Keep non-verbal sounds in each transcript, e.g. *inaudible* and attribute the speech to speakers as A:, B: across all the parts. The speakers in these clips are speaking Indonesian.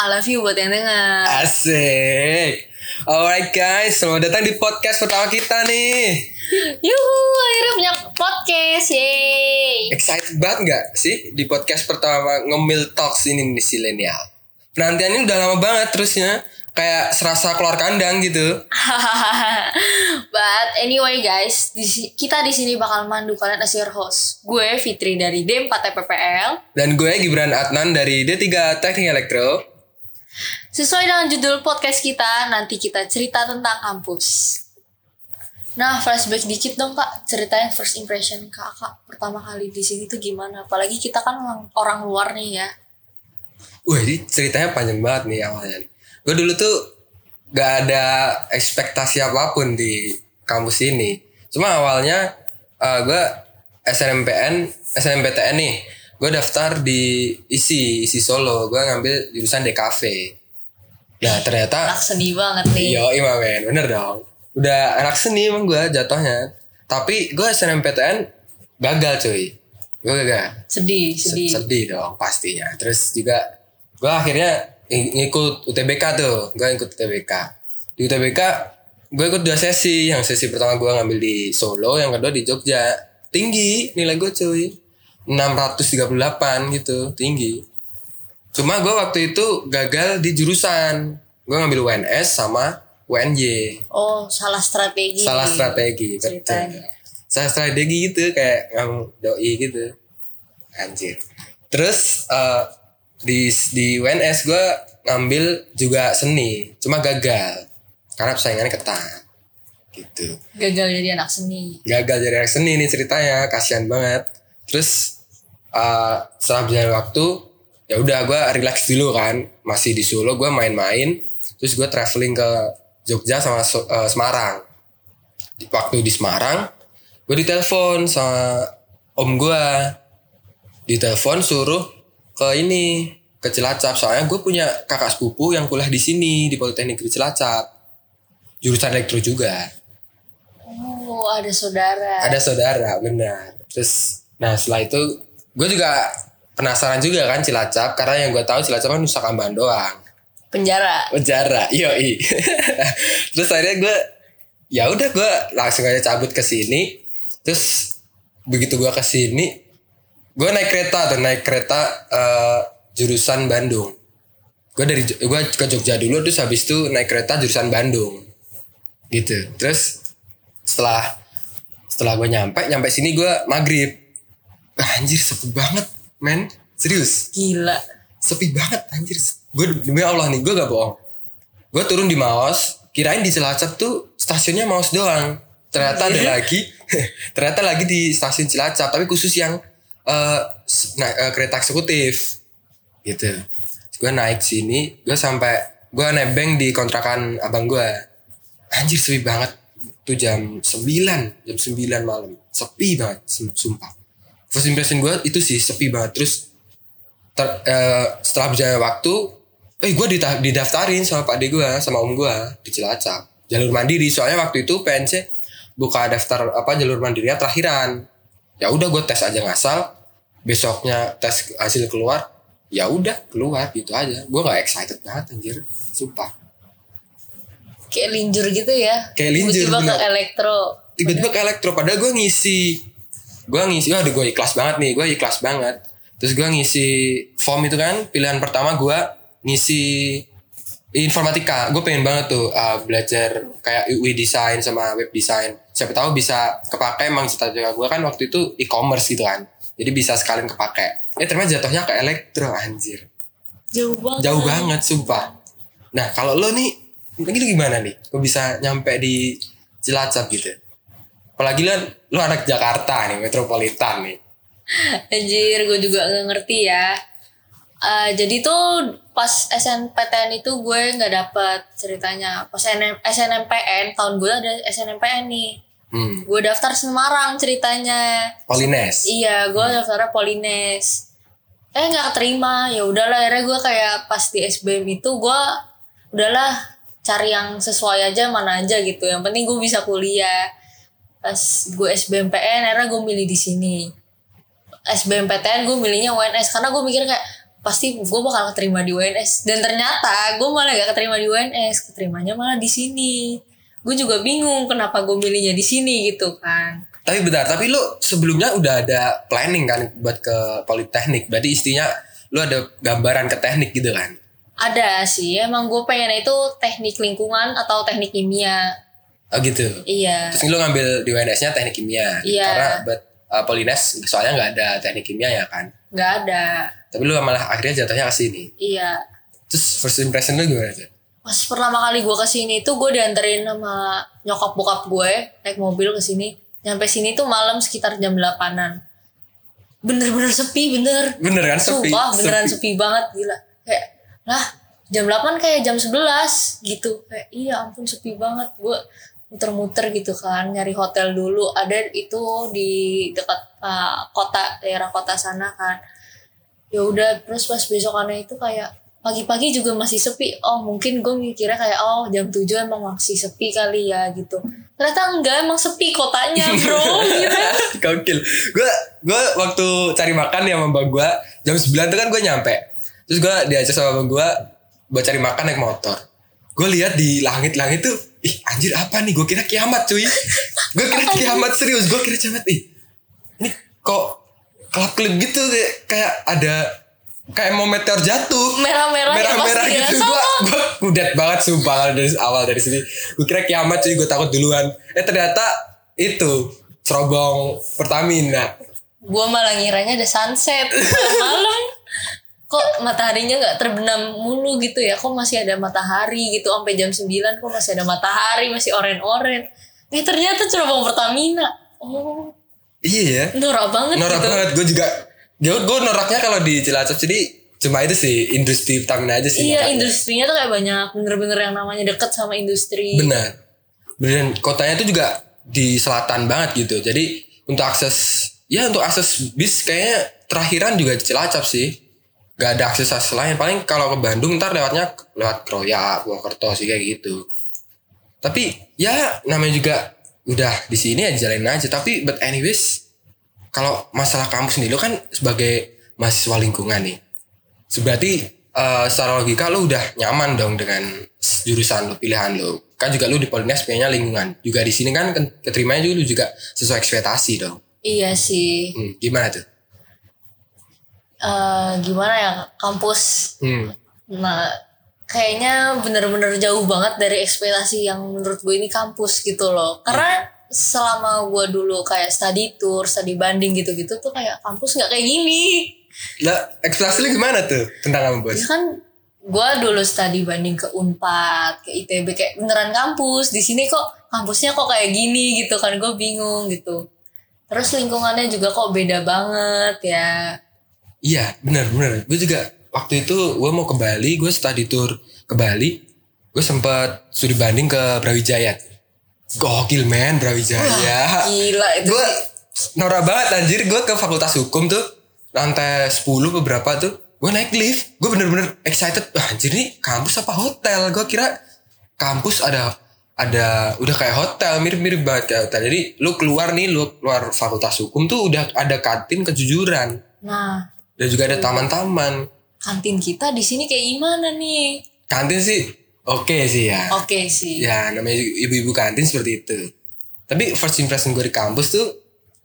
A: I love you buat yang dengar.
B: asik alright guys selamat datang di podcast pertama kita nih
A: Yuhu, akhirnya punya podcast. Yeay.
B: excited banget nggak sih di podcast pertama ngemil talks ini nih silenial penantiannya udah lama banget terusnya kayak serasa keluar kandang gitu *laughs*
A: But anyway guys, di kita di sini bakal mandu kalian as your host. Gue Fitri dari D4 TPPL.
B: dan gue Gibran Adnan dari D3 Teknik Elektro
A: Sesuai dengan judul podcast kita, nanti kita cerita tentang kampus. Nah, flashback dikit dong kak, ceritain first impression kakak pertama kali di sini tuh gimana? Apalagi kita kan orang, orang luar nih ya.
B: Wah ini ceritanya panjang banget nih awalnya. Gue dulu tuh gak ada ekspektasi apa pun di kampus ini. Cuma awalnya eh, gue SNMPN, SNMPTN nih. Gue daftar di ISI, ISI Solo. Gue ngambil jurusan DKV. Nah ternyata
A: Anak seni banget nih.
B: Yo iya men, bener dong. Udah anak seni emang gue jatuhnya. Tapi gue SNMPTN gagal cuy. Gue gagal.
A: Sedih,
B: Se-
A: sedih.
B: sedih dong pastinya terus juga gue akhirnya ng- ngikut UTBK tuh gue ikut UTBK di UTBK gue ikut dua sesi yang sesi pertama gue ngambil di Solo yang kedua di Jogja tinggi nilai gue cuy 638 gitu tinggi cuma gue waktu itu gagal di jurusan. Gue ngambil UNS sama UNY
A: Oh, salah strategi.
B: salah strategi betul.
A: Ceritanya.
B: salah strategi gitu kayak yang doi gitu. Anjir. Terus eh, di di UNS gue ngambil juga seni cuma gagal. Karena persaingannya ketat. Gitu.
A: Gagal jadi anak seni.
B: gagal jadi anak seni nih ceritanya kasihan banget. Terus eh, setelah berjalan waktu ya udah gue relax dulu kan masih di Solo gue main-main terus gue traveling ke Jogja sama eh, Semarang. Di- waktu di Semarang gue ditelepon sama om gue ditelepon suruh ke ini ke Cilacap soalnya gue punya kakak sepupu yang kuliah di sini di Politeknik di Cilacap. Jurusan elektro juga.
A: Oh, ada saudara.
B: ada saudara benar. Terus nah setelah itu gue juga penasaran juga kan Cilacap? Karena yang gue tahu Cilacap kan Nusa Kambangan doang.
A: Penjara.
B: penjara yoi. *laughs* Terus akhirnya gue ya udah gue langsung aja cabut ke sini. Terus begitu gue ke sini gue naik kereta tuh naik kereta eh, jurusan Bandung. Gue dari gue ke Jogja dulu terus habis itu naik kereta jurusan Bandung. Gitu. Terus setelah setelah gue nyampe nyampe sini gue maghrib. Anjir sepi banget men serius.
A: Gila.
B: sepi banget anjir. Gue demi Allah nih gue gak bohong. Gue turun di Maos kirain di Cilacap tuh stasiunnya Maos doang. Ternyata ada lagi *laughs* ternyata lagi di stasiun Cilacap tapi khusus yang na- eh, kereta eksekutif. Gitu. Gue naik sini gue sampai gue nebeng di kontrakan abang gue anjir sepi banget. Tuh jam 9 jam 9 malam. Sepi banget sum- sumpah first impression gue itu sih sepi banget. Terus ter- eh, setelah berjalan waktu eh gue didaftarin sama pak ade gue sama om gue di Cilacap. Jalur mandiri soalnya waktu itu PNC buka daftar apa jalur mandirinya terakhiran. Ya udah gue tes aja ngasal besoknya tes hasil keluar ya udah keluar gitu aja. Gue nggak excited banget anjir. Sumpah.
A: Kayak linjur gitu ya.
B: Kayak linjur,
A: Tiba-tiba ke elektro.
B: tiba-tiba ke elektro padahal gue ngisi gue ngisi waduh gue ikhlas banget nih gue ikhlas banget. Terus gue ngisi form itu kan pilihan pertama gue ngisi informatika. Gue pengen banget tuh uh, belajar kayak UI design sama web design. Siapa tahu bisa kepake emang cita-cita gue kan waktu itu e-commerce gitu kan. Jadi bisa sekalian kepake. Eh ternyata jatuhnya ke elektro anjir.
A: Jauh banget.
B: jauh banget sumpah. Nah kalau lo nih ini gimana nih? Kok bisa nyampe di Cilacap gitu apalagi lo lo anak Jakarta nih metropolitan nih
A: Anjir, gue juga gak ngerti ya. Eh, jadi tuh pas SNPTN itu gue nggak dapet ceritanya. Pas SN SNMPN tahun gue ada SNMPN nih.
B: Hmm.
A: Gue daftar Semarang ceritanya.
B: Polines.
A: Iya, gue daftarnya Polines. Eh nggak keterima. Ya udahlah akhirnya gue kayak pas di SBM itu gue udahlah cari yang sesuai aja mana aja gitu. Yang penting gue bisa kuliah. Pas gue SBMPN akhirnya gue milih di sini. SBMPTN gue milihnya UNS karena gue mikir kayak pasti gue bakal keterima di UNS dan ternyata gue malah gak keterima di UNS keterimanya malah di sini gue juga bingung kenapa gue milihnya di sini gitu kan
B: Tapi bentar, tapi lu sebelumnya udah ada planning kan buat ke politeknik. Berarti istinya lu ada gambaran ke teknik gitu kan?
A: ada sih emang gue pengen itu teknik lingkungan atau teknik kimia
B: Oh gitu.
A: iya
B: Terus lu ngambil di UNS-nya teknik kimia.
A: Iya.
B: Karena buat uh, Polines soalnya nggak ada teknik kimia ya kan.
A: nggak ada
B: Tapi lu malah akhirnya jatuhnya ke sini.
A: iya
B: Terus first impression lu gimana tuh?
A: pas pertama kali gue ke sini tuh gue dianterin sama nyokap bokap gue naik mobil ke sini nyampe sini tuh malam sekitar jam 8an bener-bener sepi bener
B: Bener kan sepi?
A: Sumpah beneran sepi. banget gila kayak lah jam 8 kayak jam 11 gitu kayak iya ampun sepi banget gue muter-muter gitu kan nyari hotel dulu ada itu di dekat uh, kota daerah kota sana kan ya udah terus pas besokannya itu kayak pagi-pagi juga masih sepi oh mungkin gue mikirnya kayak oh jam 7 emang masih sepi kali ya gitu ternyata enggak emang sepi kotanya bro *laughs*
B: Gokil. Gue gue waktu cari makan ya sama gue jam 9 tuh kan gue nyampe. Terus gue diajak sama gue buat cari makan naik motor. Gue lihat di langit-langit tuh, ih anjir apa nih? Gue kira kiamat cuy. gue kira kiamat serius. Gue kira kiamat ih. Ini kok kelap kelip gitu kayak, kayak ada kayak mau meteor jatuh
A: merah-merah ya
B: merah-merah
A: pasti ya.
B: gitu gue gue kudet banget sumpah dari awal dari sini gue kira kiamat cuy gue takut duluan eh ternyata itu cerobong Pertamina
A: gue malah ngiranya ada sunset *laughs* malam kok mataharinya nggak terbenam mulu gitu ya? Kok masih ada matahari gitu? Sampai jam 9 kok masih ada matahari masih oren-oren. Eh ternyata cerobong Pertamina. Oh.
B: Iya ya.
A: Norak banget
B: norak
A: gitu.
B: banget. Gue juga gue gue noraknya kalau di Cilacap jadi cuma itu sih industri Pertamina aja sih
A: iya
B: noraknya.
A: industrinya tuh kayak banyak. Bener-bener yang namanya deket sama industri.
B: Benar. Dan kotanya itu juga di selatan banget gitu. Jadi untuk akses ya untuk akses bis kayaknya terakhiran juga di Cilacap sih gak ada akses akses lain. Paling kalau ke Bandung ntar lewatnya lewat Kroya Purwokerto sih kayak gitu. Tapi ya namanya juga udah di sini ya jalanin aja. Tapi but anyways kalau masalah kampus nih lo kan sebagai mahasiswa lingkungan nih. Berarti eh, secara logika lo udah nyaman dong dengan jurusan lo pilihan lo. Kan juga lo di Polines pengennya lingkungan. Juga di sini kan ke- keterimanya juga lo juga sesuai ekspektasi dong.
A: Iya sih.
B: Hmm, gimana tuh
A: Eh, gimana ya kampus
B: hmm.
A: Nah, kayaknya bener-bener jauh banget dari ekspektasi yang menurut gue ini kampus gitu loh. Karena selama gue dulu kayak study tour, study banding gitu-gitu tuh kayak kampus nggak kayak gini.
B: lah ekspektasi gimana tuh tentang kampus
A: Ya kan gue dulu study banding ke Unpad, ke ITB kayak beneran kampus. Di sini kok kampusnya kok kayak gini gitu kan gue bingung gitu. Terus lingkungannya juga kok beda banget ya.
B: Iya benar benar. Gue juga waktu itu gue mau ke Bali, gue study tour ke Bali, gue sempat studi banding ke Brawijaya. Gokil men Brawijaya.
A: Gila itu.
B: Gue norak banget anjir. Gue ke Fakultas Hukum tuh lantai 10 beberapa tuh. Gue naik lift. Gue bener-bener excited. Wah, anjir nih kampus apa hotel? Gue kira kampus ada ada udah kayak hotel mirip-mirip banget kayak hotel. Jadi lu keluar nih lu keluar Fakultas Hukum tuh udah ada kantin kejujuran
A: Nah,
B: dan juga ada taman-taman.
A: kantin kita di sini kayak gimana nih?
B: Kantin sih oke sih ya.
A: Oke sih.
B: Ya namanya ibu-ibu kantin seperti itu. Tapi first impression gue di kampus tuh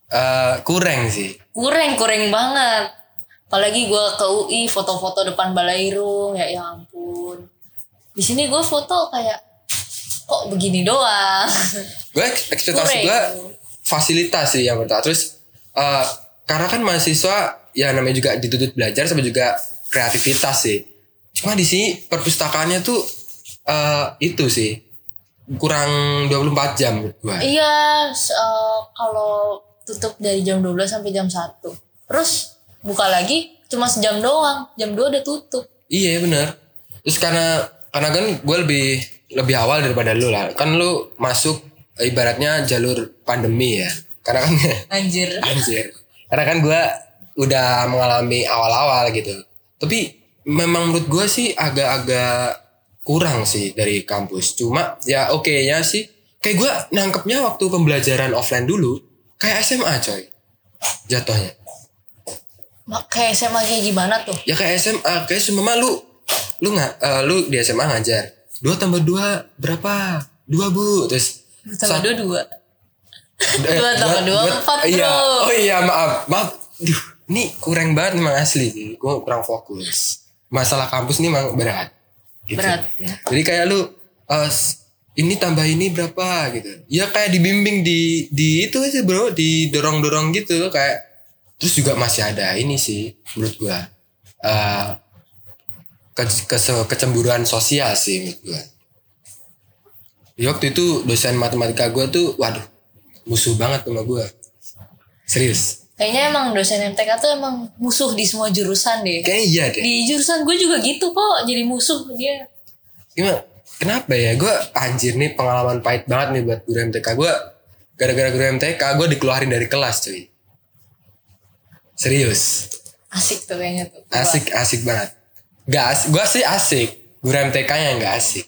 B: eh kurang sih.
A: Kurang, kurang banget. Apalagi gue ke UI foto-foto depan Balairung, ya, ya ampun. Di sini gue foto kayak kok begini doang. *laughs*
B: Gue eks- ekspektasi gue fasilitas sih yang pertama. Terus eh karena kan mahasiswa ya namanya juga dituntut belajar sama juga kreativitas sih. Cuma di sini perpustakaannya tuh eh itu sih kurang 24 jam gue.
A: iya, eh, kalau tutup dari jam 12 sampai jam 1. Terus buka lagi cuma sejam doang jam 2 udah tutup
B: Iya bener. Terus karena karena kan gue lebih lebih awal daripada lu lah. Kan lu masuk ibaratnya jalur pandemi ya. Karena kan
A: anjir *laughs*
B: anjir. Karena kan gue udah mengalami awal-awal gitu. Tapi memang menurut gue sih agak-agak kurang sih dari kampus. Cuma ya oke ya sih. Kayak gue nangkepnya waktu pembelajaran offline dulu kayak SMA coy. Jatuhnya.
A: Mak- kayak SMA kayak gimana tuh
B: Ya kayak SMA, kayak semua lu lu nggak eh, lu di SMA ngajar. Dua tambah dua berapa? Dua bu, terus
A: tambah
B: sat-
A: dua dua
B: eh,
A: dua tambah dua, empat,
B: Iya, oh iya maaf, maaf. Duh, ini kurang banget memang asli. Gue kurang fokus. Masalah kampus ini memang berat. Gitu.
A: berat ya
B: Jadi kayak lu s- ini tambah ini berapa gitu. Ya kayak dibimbing di di itu aja bro, didorong-dorong gitu kayak terus juga masih ada ini sih menurut gua. eh ke, ke- kecemburuan sosial sih menurut gua. Ya, waktu itu dosen matematika gua tuh waduh musuh banget sama gua. Serius.
A: Kayaknya emang dosen MTK tuh emang musuh di semua jurusan deh
B: Kayaknya iya deh.
A: di jurusan gue juga gitu kok jadi musuh dia
B: Gimana? Kenapa ya? Gue anjir nih pengalaman pahit banget nih buat guru MTK. Gue gara-gara guru MTK gue dikeluarin dari kelas cuy. Serius.
A: asik tuh kayaknya tuh
B: Asik, asik banget. Gak asik. Gue sih asik. Guru MTK yang gak asik.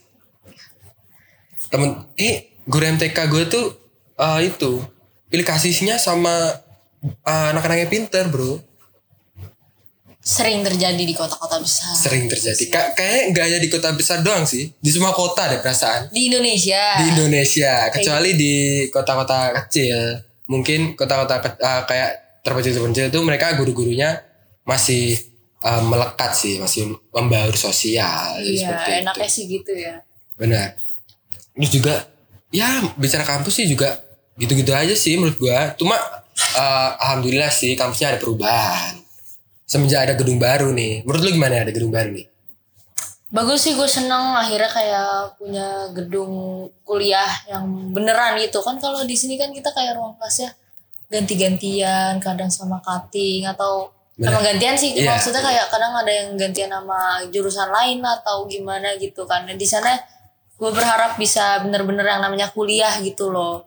B: Temen, eh guru MTK gue tuh eh, itu pilih kasihnya sama eh, anak-anaknya pinter bro.
A: sering terjadi di kota-kota besar.
B: Sering terjadi. Ka- kayaknya gak hanya di kota besar doang sih. Di semua kota ada perasaan.
A: di Indonesia.
B: Di Indonesia. Kecuali di kota-kota kecil. Mungkin kota-kota ke- eh, kayak terpencil-terpencil itu mereka guru-gurunya masih eh, melekat sih. Masih membaur sosial
A: iya
B: seperti
A: enaknya
B: itu
A: sih gitu ya.
B: Benar. Terus juga ya bicara kampus sih juga gitu-gitu aja sih menurut gua. Cuma eh, alhamdulillah sih kampusnya ada perubahan. Semenjak ada gedung baru nih. Menurut lu gimana ada gedung baru nih?
A: Bagus sih gue seneng akhirnya kayak punya gedung kuliah yang beneran gitu. Kan kalau di sini kan kita kayak ruang kelasnya ganti-gantian kadang sama cutting atau
B: Bener.
A: emang gantian sih.
B: Iya,
A: maksudnya kayak kadang ada yang gantian sama jurusan lain atau gimana gitu kan. Dan di sana gue berharap bisa bener-bener yang namanya kuliah gitu loh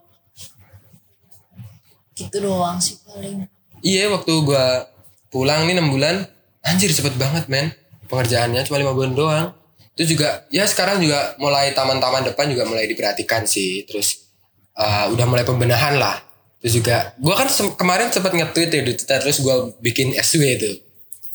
A: gitu doang sih paling.
B: Iya waktu gua pulang nih 6 bulan Anjir cepet banget men. Pengerjaannya cuma 5 bulan doang. Itu juga Ya sekarang juga mulai taman-taman depan juga mulai diperhatikan sih. Terus eh, Udah mulai pembenahan lah. Terus juga Gua kan sem- kemarin sempat nge-tweet ya di Twitter Terus gua bikin SW itu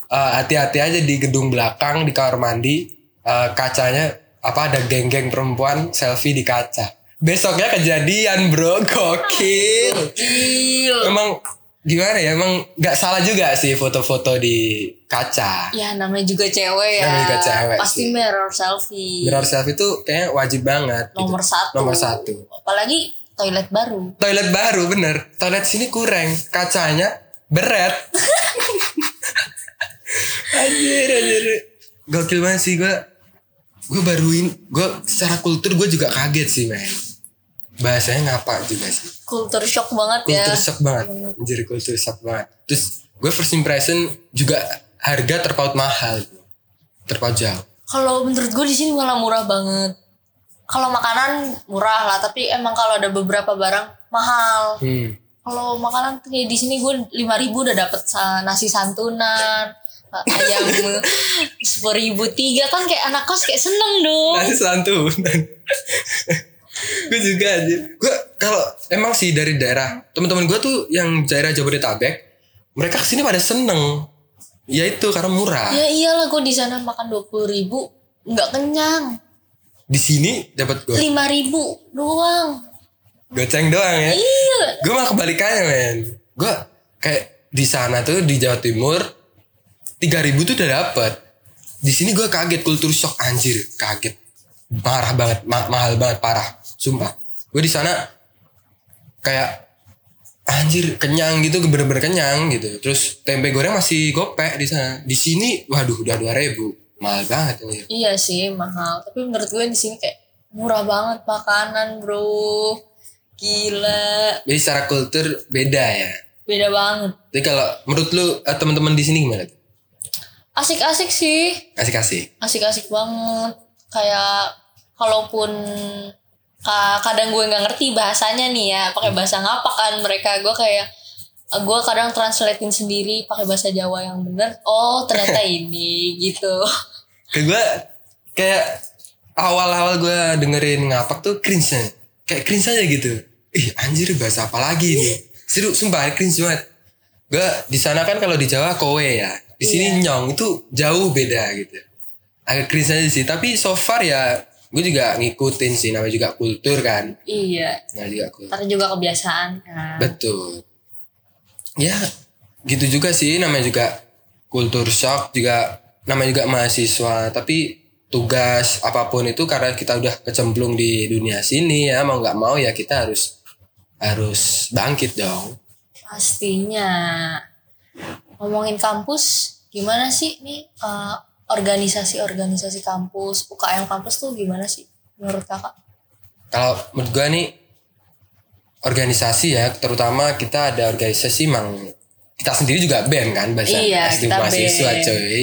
B: Eh, Hati-hati aja di gedung belakang Di kamar mandi. Eh, Kacanya Apa ada geng-geng perempuan Selfie di kaca Besoknya kejadian bro. Gokil.
A: Gil.
B: Emang gimana ya? Emang nggak salah juga sih foto-foto di kaca.
A: Ya namanya juga cewek ya.
B: Namanya juga cewek
A: pasti
B: sih.
A: mirror selfie.
B: Mirror selfie itu kayaknya wajib banget gitu.
A: nomor satu.
B: Nomor satu.
A: Apalagi toilet baru.
B: Toilet baru bener. Toilet sini kurang. Kacanya beret. *laughs* Anjir anjir. Gokil banget sih gue gue baruin gue secara kultur gue juga kaget sih men bahasanya ngapa juga sih
A: kultur shock banget ya.
B: Kultur shock banget. Anjir kultur shock banget. Terus gue first impression juga harga terpaut mahal. Terpaut jauh.
A: Kalau menurut gue di sini malah murah banget. Kalau makanan murah lah tapi emang kalau ada beberapa barang mahal.
B: Hmm.
A: kalau makanan kayak di sini gue lima ribu udah dapet nasi santunan ayam *laughs* sepuluh ribu tiga. Kan kayak anak kos kayak seneng dong.
B: Nasi santunan gue juga anjir gue kalau emang sih dari daerah teman-teman gue tuh yang daerah Jabodetabek mereka ke sini pada seneng. Ya itu karena murah.
A: Ya iyalah gue di sana makan dua puluh ribu nggak kenyang.
B: Di sini dapat gue
A: lima ribu doang.
B: Goceng doang ya?
A: Iya.
B: Gue malah kebalikannya men. Gue kayak di sana tuh di Jawa Timur 3000 tuh udah dapet. Di sini gue kaget kultur shock anjir. Kaget. Parah banget ma- mahal banget parah sumpah. Gue di sana kayak anjir kenyang gitu bener-bener kenyang gitu. Terus tempe goreng masih gopek di sana. Di sini waduh udah 2000 mahal banget anjir.
A: Iya sih mahal, tapi menurut gue di sini kayak murah banget makanan bro, gila,
B: jadi secara kultur beda ya.
A: Beda banget.
B: jadi kalau menurut lu eh, teman-teman di sini gimana?
A: Asik-asik sih.
B: Asik-asik.
A: Asik-asik banget. Kayak kalaupun ka- kadang gue nggak ngerti bahasanya nih ya, pakai bahasa ngapa kan mereka gue kayak gue kadang translatein sendiri pakai bahasa Jawa yang bener. Oh ternyata *laughs* ini gitu.
B: Kayak gue kayak awal-awal gue dengerin ngapak tuh cringe nya. Kayak cringe aja gitu. Ih anjir bahasa apa lagi nih? Seru sumpah cringe banget. Gue di sana kan kalau di Jawa kowe ya. Di sini nyong itu jauh beda gitu. Agak cringe aja sih. Tapi so far ya gue juga ngikutin sih namanya juga kultur kan.
A: iya.
B: Nah juga kultur.
A: Ntar juga kebiasaan kan.
B: Betul. Ya, gitu juga sih namanya juga kultur shock juga namanya juga mahasiswa, tapi tugas apa pun itu karena kita udah kecemplung di dunia sini ya mau nggak mau ya kita harus harus bangkit dong.
A: Pastinya. Ngomongin kampus, gimana sih nih eh, organisasi-organisasi kampus, UKM kampus tuh gimana sih menurut kakak?
B: Kalau menurut gua nih organisasi ya, terutama kita ada organisasi mang kita sendiri juga BEM kan bahasa
A: Iya,
B: SD mahasiswa
A: BEM.
B: cuy.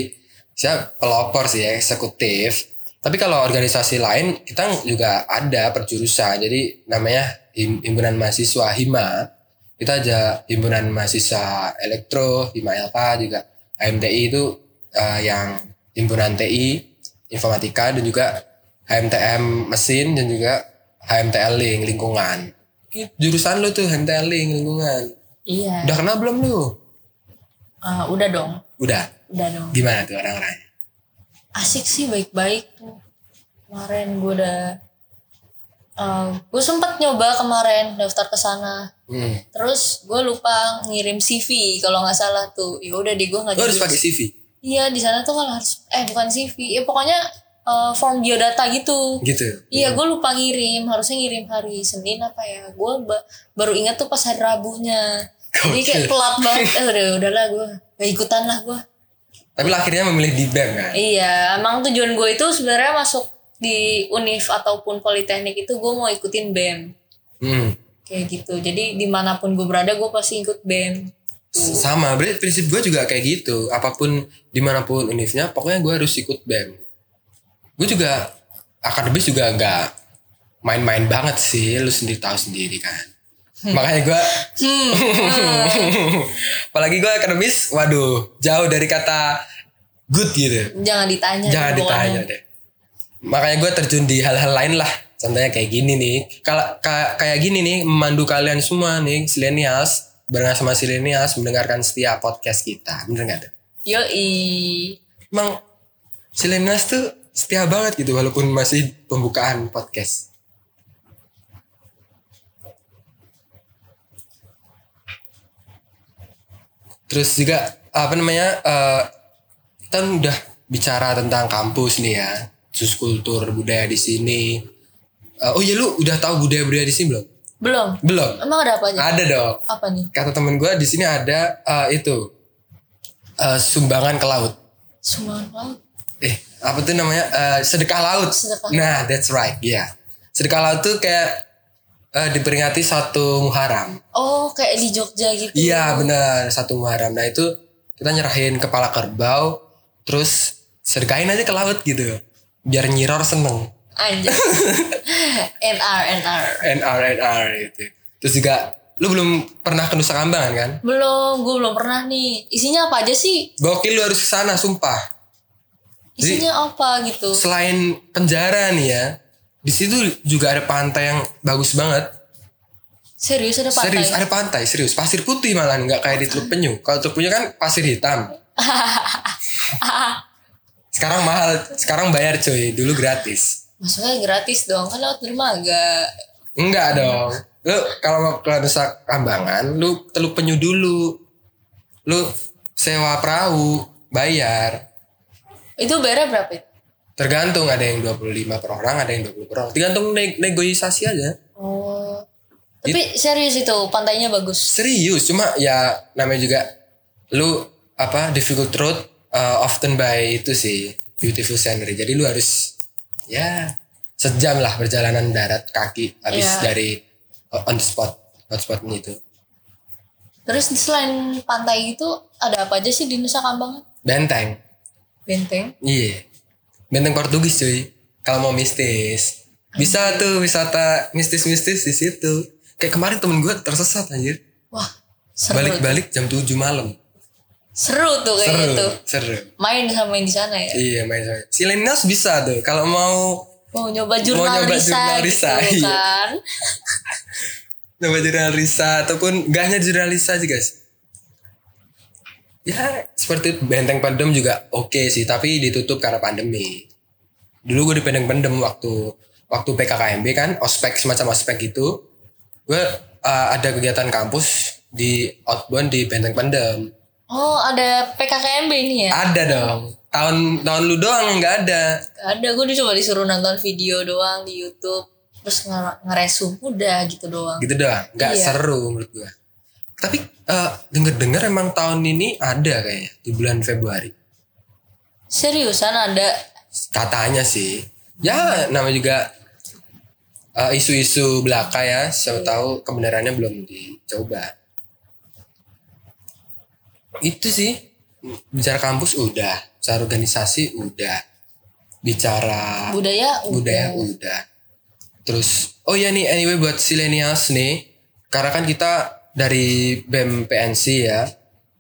B: Saya pelopor sih ya, eksekutif. Tapi kalau organisasi lain kita juga ada perjurusan. Jadi namanya Him- himpunan mahasiswa Hima. Kita aja himpunan mahasiswa elektro, Hima LK juga. HMTI itu eh, yang himpunan TI, informatika dan juga HMTM mesin dan juga HMTL link lingkungan. Jurusan lu tuh HMTL link lingkungan.
A: Iya.
B: Udah kenal belum lu?
A: Eh, udah dong,
B: Udah.
A: udah dong.
B: Gimana tuh orang-orang?
A: Asik sih, baik-baik tuh. Kemarin gue udah, gue sempet nyoba kemarin daftar ke sana.
B: Hmm.
A: Terus gue lupa ngirim CV kalau nggak salah tuh. Ya udah deh gue nggak
B: Lu harus pakai CV.
A: Iya di sana tuh kan harus eh bukan CV. Ya pokoknya eh, form biodata gitu.
B: Gitu.
A: Iya gue lupa ngirim Harusnya ngirim hari Senin apa ya Gue ba- baru ingat tuh pas hari Rabunya Jadi kayak telat banget Eh udah udahlah gue Gak ikutan lah gue
B: Tapi lu akhirnya memilih di BEM kan?
A: Iya emang tujuan gue itu sebenarnya masuk di univ ataupun politeknik itu gue mau ikutin BEM
B: Hmm.
A: Kayak gitu Jadi di mana pun gue berada gue pasti ikut BEM.
B: Sama, berarti prinsip gue juga kayak gitu. Apa pun di mana pun univnya, pokoknya gue harus ikut BEM. Gue juga akademis juga nggak main-main banget sih, lu sendiri tahu sendiri kan. Makanya gue, *laughs* apalagi gue akademis, waduh, jauh dari kata good gitu.
A: Jangan ditanya
B: Jangan ditanya deh. Makanya gue terjun di hal-hal lain lah. Contohnya kayak gini nih. Kalau ka- kayak gini nih, memandu kalian semua nih, silenials, barengan sama silenials, mendengarkan setiap podcast kita. Bener gak tuh?
A: Yoi
B: Emang silenials tuh setia banget gitu, walaupun masih pembukaan podcast. Terus juga apa namanya? eh kita udah bicara tentang kampus nih ya, sus kultur budaya di sini. Eh, oh iya lu udah tahu budaya-budaya di sini belum?
A: Belum
B: Belum.
A: Emang ada apa aja?
B: Ada dong.
A: Apa nih?
B: Kata temen gue di sini ada eh, itu eh, sumbangan ke laut.
A: Sumbangan laut
B: Eh apa tuh namanya? Eh, sedekah laut.
A: Sedekah
B: nah that's right, ya. Sedekah laut tuh kayak eh, diperingati satu Muharram.
A: Oh kayak di Jogja gitu
B: Iya benar satu Muharram. Nah itu kita nyerahin kepala kerbau, terus sedekahin aja ke laut gitu, biar nyiror seneng.
A: Anjir *laughs* NR NR
B: NR NR gitu. Terus juga lu belum pernah ke Nusa Kambangan kan?
A: Belum, gue belum pernah nih. Isinya apa aja sih?
B: Gokil lu harus ke sana sumpah.
A: Isinya apa gitu?
B: Selain penjara nih ya, di situ juga ada pantai yang bagus banget.
A: Serius ada pantai?
B: Serius ada pantai, serius. Pasir putih malah nggak kayak di Teluk Penyu. Kalau Teluk Penyu kan pasir hitam. *laughs* sekarang mahal, sekarang bayar cuy. Dulu gratis.
A: Maksudnya gratis dong, kan lewat dermaga.
B: Enggak dong. Lu kalau mau ke Nusa Kambangan, lu Teluk Penyu dulu. Lu sewa perahu, bayar.
A: Itu bayarnya berapa?
B: Tergantung ada yang 25 per orang, ada yang 20 per orang. Tergantung neg- negosiasi aja.
A: Oh. Tapi serius itu, pantainya bagus.
B: Serius, cuma ya namanya juga lu apa difficult road uh, often by itu sih beautiful scenery. Jadi lu harus ya sejam lah perjalanan darat kaki habis
A: Iya.
B: dari on the spot hotspot itu.
A: Terus selain pantai itu ada apa aja sih di Nusa Kambangan?
B: Benteng.
A: Benteng.
B: Iya. Benteng Portugis cuy. Kalau mau mistis. Bisa tuh wisata mistis-mistis di situ. Kayak kemarin temen gue tersesat anjir.
A: Wah.
B: Balik-balik jam 7 malam.
A: Seru tuh kayak
B: Seru.
A: gitu.
B: Seru.
A: Main sama yang di sana ya.
B: Iya main sama. Si Lenius bisa tuh. Kalau mau
A: Mau nyoba jurnal
B: nyoba
A: Risa
B: jurnal
A: gitu
B: Risa, iya.
A: kan.
B: Coba jurnal Risa ataupun gak hanya jurnal Risa sih guys. Ya seperti benteng pendem juga oke sih tapi ditutup karena pandemi. Dulu gue di benteng pendem waktu waktu PKKMB kan ospek semacam ospek gitu. Gue uh, ada kegiatan kampus di outbound di benteng pendem.
A: Oh, ada PKKMB ini ya?
B: Ada dong. Tahun tahun lu doang nggak ada.
A: Gak ada, gue cuma disuruh nonton video doang di YouTube. Terus nge- ngeresum, udah gitu doang.
B: Gitu doang. Nggak
A: Iya.
B: seru menurut gue. Tapi uh, denger-dengar emang tahun ini ada kayaknya di bulan Februari.
A: Seriusan ada?
B: Katanya sih. Ya nama juga uh, isu-isu belaka ya. Siapa tahu kebenarannya belum dicoba. Itu sih. Bicara kampus udah. Bicara organisasi udah. Bicara
A: Budaya?
B: budaya
A: udah.
B: udah. Terus oh ya nih anyway buat silenials nih. Karena kan kita dari BEM PNC ya.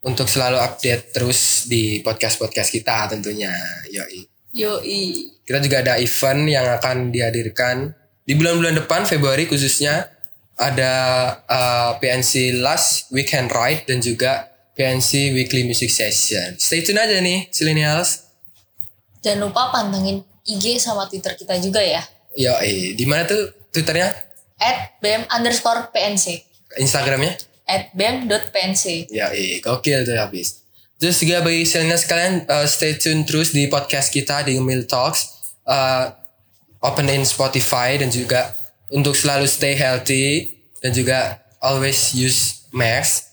B: Untuk selalu update terus di podcast-podcast kita tentunya. Yoi.
A: Yoi.
B: Kita juga ada event yang akan dihadirkan di bulan-bulan depan Februari khususnya ada uh, PNC Last Weekend Ride dan juga PNC Weekly Music Session. Stay tune aja nih, Silenials.
A: Jangan lupa pantengin IG sama Twitter kita juga ya.
B: Yo, di mana tuh Twitternya?
A: At BEM underscore PNC.
B: Instagramnya?
A: At BEM.PNC.
B: Ya, gokil tuh habis. Terus juga bagi Silenials sekalian uh, stay tune terus di podcast kita di Mil Talks. Uh, open in Spotify dan juga untuk selalu stay healthy dan juga always use mask.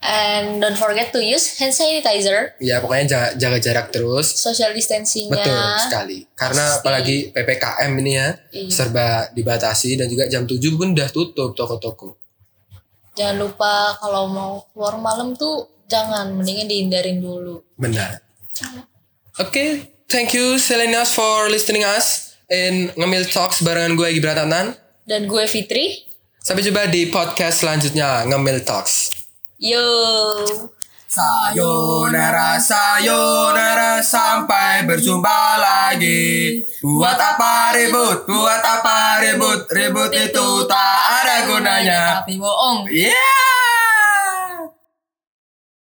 A: And don't forget to use hand sanitizer.
B: Ya pokoknya jaga, jaga jarak terus.
A: Social distancingnya.
B: Betul sekali. Karena
A: Pasti.
B: apalagi PPKM ini ya
A: Iya.
B: serba dibatasi dan juga jam 7 pun udah tutup toko-toko.
A: Jangan lupa kalau mau keluar malam tuh jangan mendingan dihindarin dulu.
B: Benar. Oke, thank you Selenias for listening us in Ngemil Talks barengan gue Egi Bratanan.
A: Dan gue Fitri.
B: Sampai jumpa di podcast selanjutnya Ngemil Talks.
A: Yo.
B: Sayonara, sayonara, sampai berjumpa lagi. Buat apa ribut, buat apa ribut, ribut itu tak ada gunanya.
A: Tapi bohong.
B: Yeah!